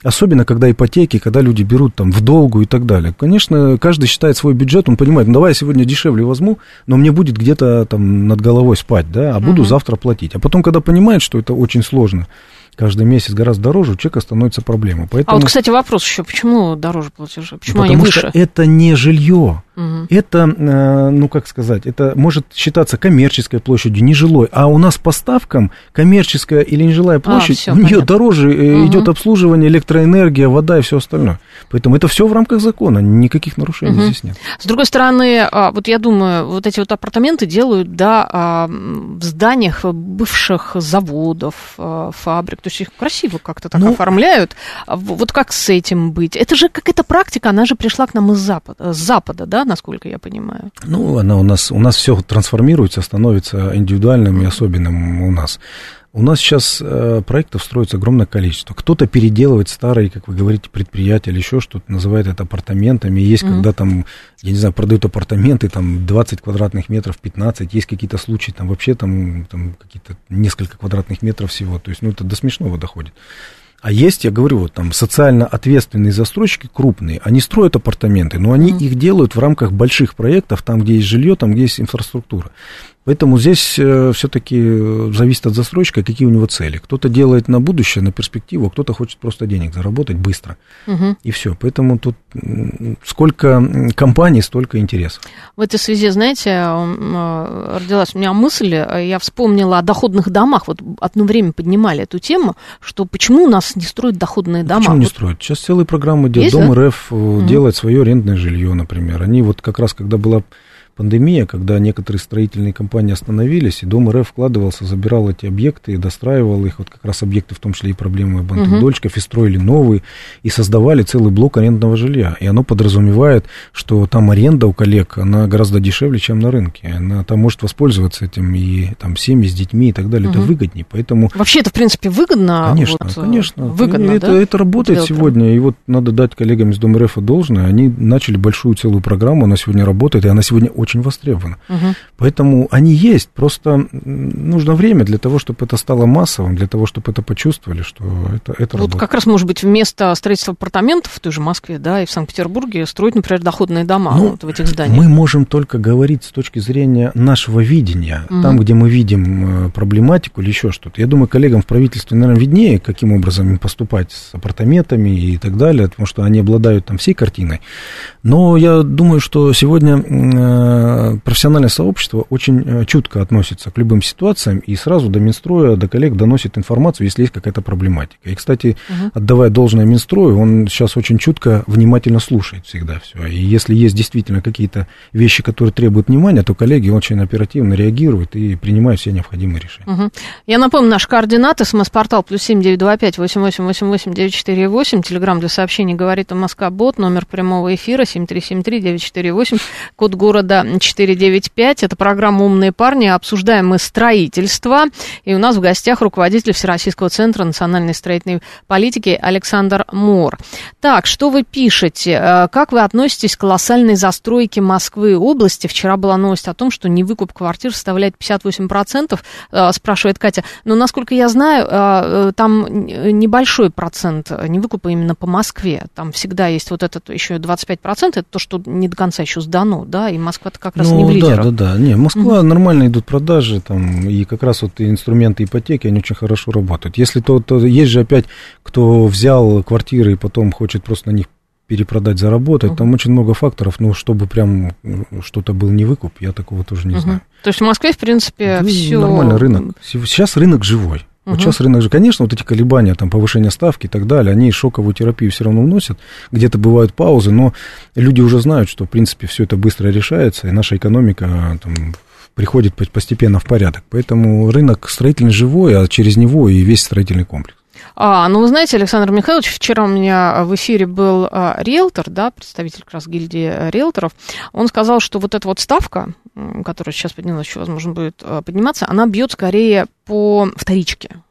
Особенно, когда ипотеки, когда люди берут там в долгу и так далее. Конечно, каждый считает свой бюджет, он понимает, ну давай я сегодня дешевле возьму, но мне будет где-то там над головой спать, да, а буду uh-huh. завтра платить. А потом, когда понимает, что это очень сложно, каждый месяц гораздо дороже, у человека становится проблема.
Поэтому... А вот, кстати, вопрос еще, почему дороже платежи? Почему Потому они выше? Что
это не жилье. Угу. Это, э, ну как сказать, это может считаться коммерческой площадью, не жилой. А у нас по ставкам коммерческая или нежилая а, площадь, а, все, у нее дороже угу. идет обслуживание, электроэнергия, вода и все остальное. Поэтому это все в рамках закона, никаких нарушений угу. здесь нет.
С другой стороны, а, вот я думаю, вот эти вот апартаменты делают, да, а, в зданиях бывших заводов, фабрик, то есть их красиво как-то так ну, оформляют. Вот как с этим быть? Это же какая-то практика, она же пришла к нам из Запада, с Запада, да, насколько я понимаю.
Ну, она у нас, у нас все трансформируется, становится индивидуальным и особенным у нас. У нас сейчас э, проектов строится огромное количество. Кто-то переделывает старые, как вы говорите, предприятия или еще что-то, называет это апартаментами. Есть, mm-hmm. когда там, я не знаю, продают апартаменты, там 20 квадратных метров, 15. Есть какие-то случаи, там вообще там, там какие-то несколько квадратных метров всего. То есть, ну, это до смешного доходит. А есть, я говорю, вот там социально ответственные застройщики крупные, они строят апартаменты, но они mm-hmm. их делают в рамках больших проектов, там, где есть жилье, там, где есть инфраструктура. Поэтому здесь э, все-таки э, зависит от застройщика, какие у него цели. Кто-то делает на будущее, на перспективу, кто-то хочет просто денег заработать быстро. Угу. И все. Поэтому тут сколько компаний, столько интересов.
В этой связи, знаете, э, родилась у меня мысль, я вспомнила о доходных домах. Вот одно время поднимали эту тему, что почему у нас не строят доходные дома?
Почему не строят? Сейчас целые программы делают. Дом да? РФ угу. делает свое арендное жилье, например. Они вот как раз, когда была пандемия, когда некоторые строительные компании остановились, и Дом РФ вкладывался, забирал эти объекты и достраивал их, вот как раз объекты, в том числе и проблемы бантов-дольщиков, угу. и строили новые, и создавали целый блок арендного жилья. И оно подразумевает, что там аренда у коллег, она гораздо дешевле, чем на рынке. Она там может воспользоваться этим и там семьи с детьми и так далее. Угу. Это выгоднее, поэтому...
Вообще это, в принципе, выгодно?
Конечно, вот, конечно. Выгодно, это, да? это работает сегодня, и вот надо дать коллегам из Дома РФ должное. Они начали большую целую программу, она сегодня работает, и она сегодня очень очень востребовано. Угу. Поэтому они есть, просто нужно время для того, чтобы это стало массовым, для того, чтобы это почувствовали, что это, это
Вот работает. как раз, может быть, вместо строительства апартаментов в той же Москве, да, и в Санкт-Петербурге строить, например, доходные дома ну, вот в этих зданиях.
Мы можем только говорить с точки зрения нашего видения, угу. там, где мы видим э, проблематику или еще что-то. Я думаю, коллегам в правительстве, наверное, виднее, каким образом им поступать с апартаментами и так далее, потому что они обладают там всей картиной. Но я думаю, что сегодня э, профессиональное сообщество очень э, чутко относится к любым ситуациям и сразу до Минстроя, до коллег доносит информацию, если есть какая-то проблематика. И, кстати, угу. отдавая должное Минстрою, он сейчас очень чутко, внимательно слушает всегда все. И если есть действительно какие-то вещи, которые требуют внимания, то коллеги очень оперативно реагируют и принимают все необходимые решения.
Угу. Я напомню, наш координат, смс-портал плюс семь девять два пять восемь восемь восемь восемь девять четыре восемь, телеграмм для сообщений говорит о Москва бот, номер прямого эфира семь три семь три девять четыре восемь, код города четыре девять пять. Это программа «Умные парни». Обсуждаем мы строительство. И у нас в гостях руководитель Всероссийского центра национальной строительной политики Александр Мор. Так, что вы пишете? Э, как вы относитесь к колоссальной застройке Москвы и области? Вчера была новость о том, что невыкуп квартир составляет 58%, э, спрашивает Катя. Но, насколько я знаю, э, там небольшой процент невыкупа именно по Москве. Там всегда есть вот этот еще 25%, это то, что не до конца еще сдано, да, и Москва-то как раз ну, не в лидерах.
Да, да, да. Не, Москва угу. нормально идут продажи, там, и как раз вот инструменты ипотеки, они очень хорошо работают. Если то, то есть же опять, кто взял квартиры и потом хочет просто на них перепродать, заработать. Угу. Там очень много факторов, но чтобы прям что-то был не выкуп, я такого тоже не угу. знаю.
То есть в Москве, в принципе,
ну,
все...
Нормально рынок. Сейчас рынок живой. Угу. Вот сейчас рынок же, конечно, вот эти колебания, там, повышение ставки и так далее, они шоковую терапию все равно вносят, где-то бывают паузы, но люди уже знают, что, в принципе, все это быстро решается, и наша экономика там, приходит постепенно в порядок. Поэтому рынок строительный живой, а через него и весь строительный комплекс.
А, ну, вы знаете, Александр Михайлович, вчера у меня в эфире был а, риэлтор, да, представитель как раз гильдии а, риэлторов. Он сказал, что вот эта вот ставка, которая сейчас поднялась, еще, возможно, будет а, подниматься, она бьет скорее по вторичке.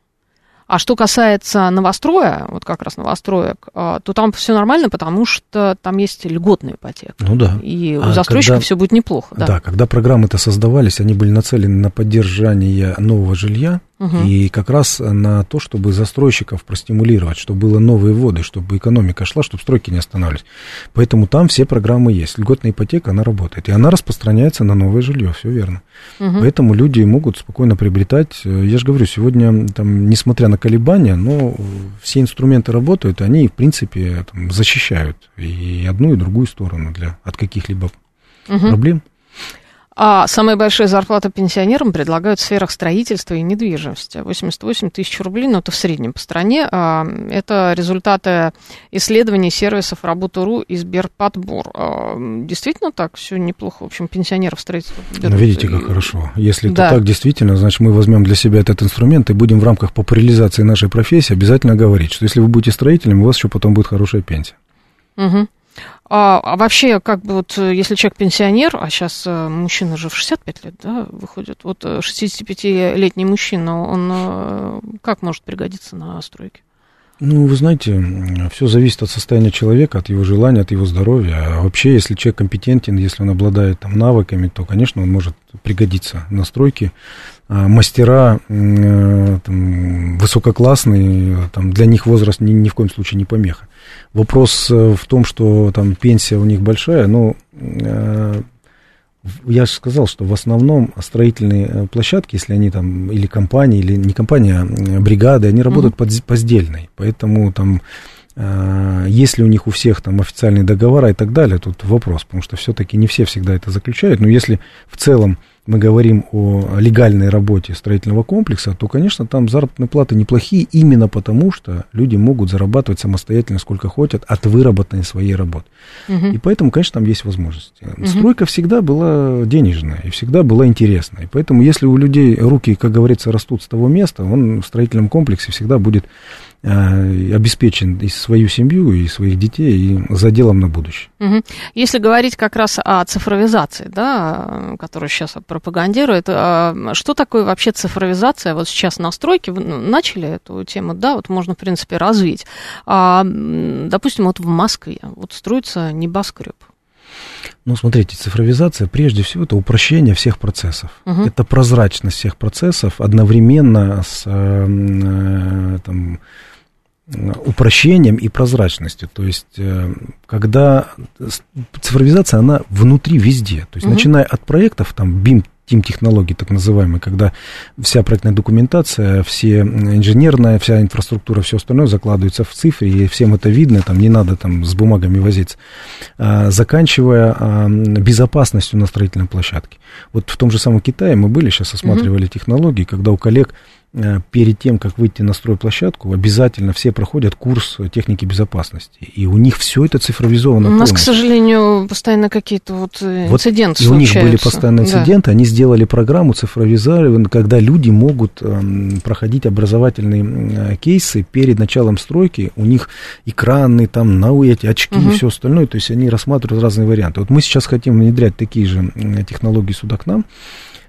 А что касается новостроя, вот как раз новостроек, а, то там все нормально, потому что там есть льготная ипотека.
Ну да.
И у а застройщика когда, все будет неплохо. Да.
да, когда программы-то создавались, они были нацелены на поддержание нового жилья, Угу. И как раз на то, чтобы застройщиков простимулировать, чтобы было новые воды, чтобы экономика шла, чтобы стройки не останавливались. Поэтому там все программы есть. Льготная ипотека, она работает. И она распространяется на новое жилье, все верно. Угу. Поэтому люди могут спокойно приобретать. Я же говорю, сегодня, там, несмотря на колебания, но все инструменты работают, они, в принципе, там, защищают и одну, и другую сторону для, от каких-либо угу. проблем.
А самая большая зарплата пенсионерам предлагают в сферах строительства и недвижимости. 88 тысяч рублей, но ну, это в среднем по стране. А, это результаты исследований сервисов Работу.ру и Сберподбор. А, действительно так? Все неплохо. В общем, пенсионеров строительства
берут. Ну, видите, как и... хорошо. Если да. это так, действительно, значит, мы возьмем для себя этот инструмент и будем в рамках популяризации нашей профессии обязательно говорить, что если вы будете строителем, у вас еще потом будет хорошая пенсия.
Угу. А, а вообще, как бы вот, э, если человек пенсионер, а сейчас э, мужчина же в 65 лет, да, выходит, вот 65-летний э, мужчина, он как может пригодиться на стройке?
Ну, вы знаете, все зависит от состояния человека, от его желания, от его здоровья. А вообще, если человек компетентен, если он обладает там, навыками, то, конечно, он может пригодиться на стройке. А мастера там, высококлассные, там, для них возраст ни, ни в коем случае не помеха. Вопрос э, в том, что там пенсия у них большая, но э, я же сказал, что в основном строительные э, площадки, если они там, или компании, или не компания, а бригады, они работают mm-hmm. по сдельной. Поэтому там, если у них у всех там официальные договора и так далее, тут вопрос, потому что все-таки не все всегда это заключают. Но если в целом мы говорим о легальной работе строительного комплекса, то, конечно, там заработные платы неплохие именно потому, что люди могут зарабатывать самостоятельно сколько хотят от выработанной своей работы. Угу. И поэтому, конечно, там есть возможности. Угу. Стройка всегда была денежная и всегда была интересная. И поэтому, если у людей руки, как говорится, растут с того места, он в строительном комплексе всегда будет обеспечен и свою семью, и своих детей, и за делом на будущее.
Угу. Если говорить как раз о цифровизации, да, которую сейчас пропагандирует, э, что такое вообще цифровизация? Вот сейчас на стройке вы ну, начали эту тему, да, вот можно, в принципе, развить. А, допустим, вот в Москве вот строится небоскреб.
Ну, смотрите, цифровизация, прежде всего, это упрощение всех процессов. Угу. Это прозрачность всех процессов одновременно с э, там, упрощением и прозрачностью. То есть, э, когда цифровизация, она внутри везде. То есть, угу. начиная от проектов, там, BIM ТИМ-технологии, так называемые, когда вся проектная документация, все инженерная, вся инфраструктура, все остальное закладывается в цифре, и всем это видно, там не надо там с бумагами возиться, а, заканчивая а, безопасностью на строительной площадке. Вот в том же самом Китае мы были, сейчас осматривали mm-hmm. технологии, когда у коллег Э, перед тем, как выйти на стройплощадку, обязательно все проходят курс техники безопасности. И у них все это цифровизовано.
У нас, полностью. к сожалению, постоянно какие-то вот, э, вот инциденты
и случаются. у них были постоянно инциденты, да. они сделали программу цифровизированную, когда люди могут эм, проходить образовательные э, кейсы перед началом стройки. У них экраны, там, на эти очки угу. и все остальное. То есть они рассматривают разные варианты. Вот мы сейчас хотим внедрять такие же технологии сюда к нам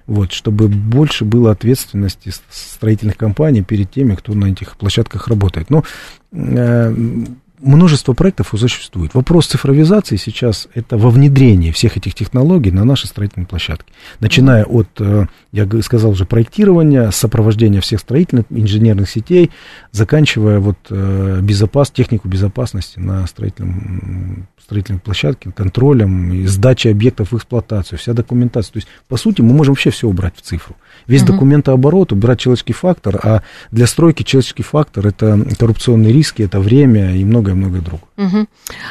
вот, чтобы больше было ответственности строительных компаний перед теми, кто на этих площадках работает. Но э, множество проектов уже существует. Вопрос цифровизации сейчас это во внедрении всех этих технологий на наши строительные площадки. Начиная от, э, я сказал уже, проектирования, сопровождения всех строительных, инженерных сетей, заканчивая вот э, безопас, технику безопасности на строительном, строительной площадке, контролем, сдачей объектов в эксплуатацию, вся документация. То есть, по сути, мы можем вообще все убрать в цифру. Весь угу. документооборот, убирать человеческий фактор, а для стройки человеческий фактор это коррупционные риски, это время и многое-многое другое.
Угу.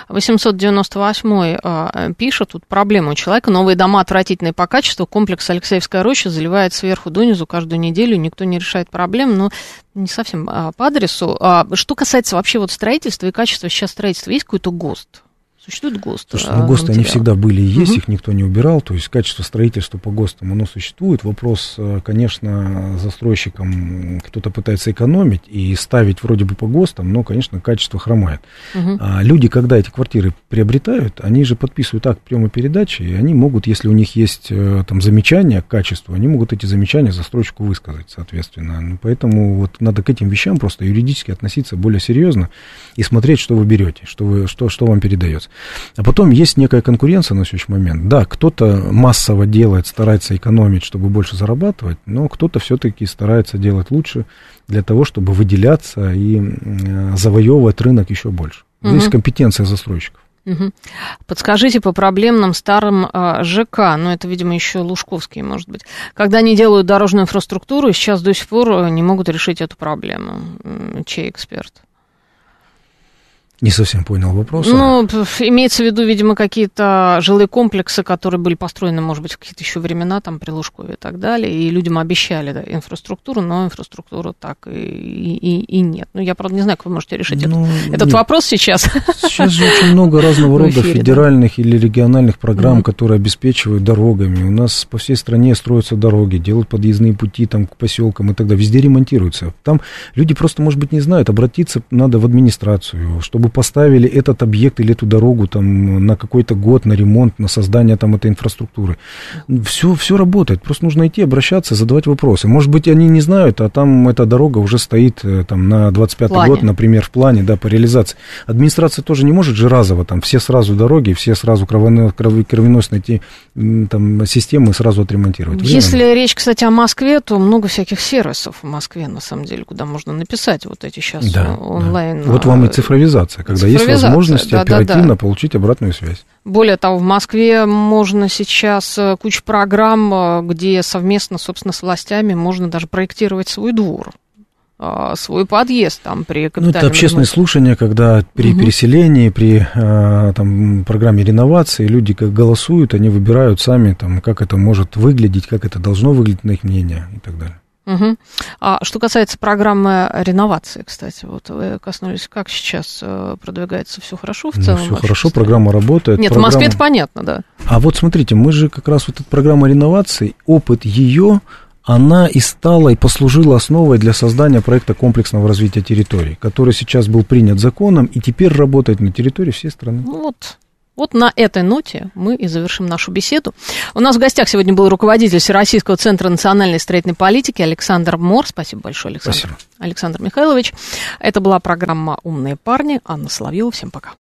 898 э, пишет, тут проблема у человека, новые дома отвратительные по качеству, комплекс Алексеевская роща заливает сверху донизу каждую неделю, никто не решает проблем, но не совсем а, по адресу. А, что касается вообще вот строительства и качества сейчас строительства, есть какой-то ГОСТ? Существует ГОСТ?
Слушай, ну, ГОСТы, они всегда были и есть, угу. их никто не убирал, то есть качество строительства по ГОСТам, оно существует. Вопрос, э, конечно, застройщикам кто-то пытается экономить и ставить вроде бы по ГОСТам, но, конечно, качество хромает. Угу. А люди, когда эти квартиры приобретают, они же подписывают акт приема передачи, и они могут, если у них есть э, там замечания к качеству, они могут эти замечания застройщику высказать, соответственно. Ну, поэтому вот надо к этим вещам просто юридически относиться более серьезно и смотреть, что вы берете, что, вы, что, что вам передается. А потом есть некая конкуренция на следующий момент. Да, кто-то массово делает, старается экономить, чтобы больше зарабатывать, но кто-то все-таки старается делать лучше для того, чтобы выделяться и завоевывать рынок еще больше. Здесь угу. компетенция застройщиков.
Угу. Подскажите по проблемным старым а, ЖК, ну это, видимо, еще Лужковские, может быть, когда они делают дорожную инфраструктуру, сейчас до сих пор э, не могут решить эту проблему. Чей эксперт?
Не совсем понял вопрос.
Ну, имеется в виду, видимо, какие-то жилые комплексы, которые были построены, может быть, в какие-то еще времена, там, при Лужкове и так далее, и людям обещали да, инфраструктуру, но инфраструктуры так и, и, и нет. Ну, я, правда, не знаю, как вы можете решить ну, этот, этот вопрос сейчас.
Сейчас же очень много разного рода эфире, федеральных да. или региональных программ, mm которые обеспечивают дорогами. У нас по всей стране строятся дороги, делают подъездные пути там, к поселкам и так далее. Везде ремонтируются. Там люди просто, может быть, не знают, обратиться надо в администрацию, чтобы чтобы поставили этот объект или эту дорогу там на какой-то год, на ремонт, на создание там этой инфраструктуры. Все, все работает, просто нужно идти, обращаться, задавать вопросы. Может быть, они не знают, а там эта дорога уже стоит э, там на 25 год, например, в плане, да, по реализации. Администрация тоже не может же разово, там, все сразу дороги, все сразу кровеносные эти, там, системы сразу отремонтировать.
Если речь, кстати, о Москве, то много всяких сервисов в Москве, на самом деле, куда можно написать вот эти сейчас да, онлайн.
Да. Вот вам и цифровизация цифровизация, когда есть возможность да, оперативно да, да. получить обратную связь.
Более того, в Москве можно сейчас э, куча программ, э, где совместно, собственно, с властями можно даже проектировать свой двор э, свой подъезд там при
Ну, это общественные ремонте. слушания, когда при угу. переселении, при там, программе реновации люди как голосуют, они выбирают сами, там, как это может выглядеть, как это должно выглядеть на их мнение и так далее.
Угу. А что касается программы реновации, кстати, вот вы коснулись, как сейчас э, продвигается все хорошо в ну, целом?
Ну, все хорошо, программа работает.
Нет,
программа...
в Москве это понятно, да.
А вот смотрите, мы же как раз вот эта программа реновации, опыт ее, она и стала, и послужила основой для создания проекта комплексного развития территории, который сейчас был принят законом и теперь работает на территории всей страны.
Ну вот, вот на этой ноте мы и завершим нашу беседу. У нас в гостях сегодня был руководитель Всероссийского центра национальной строительной политики Александр Мор. Спасибо большое, Александр. Спасибо. Александр Михайлович. Это была программа «Умные парни». Анна Соловьева. Всем пока.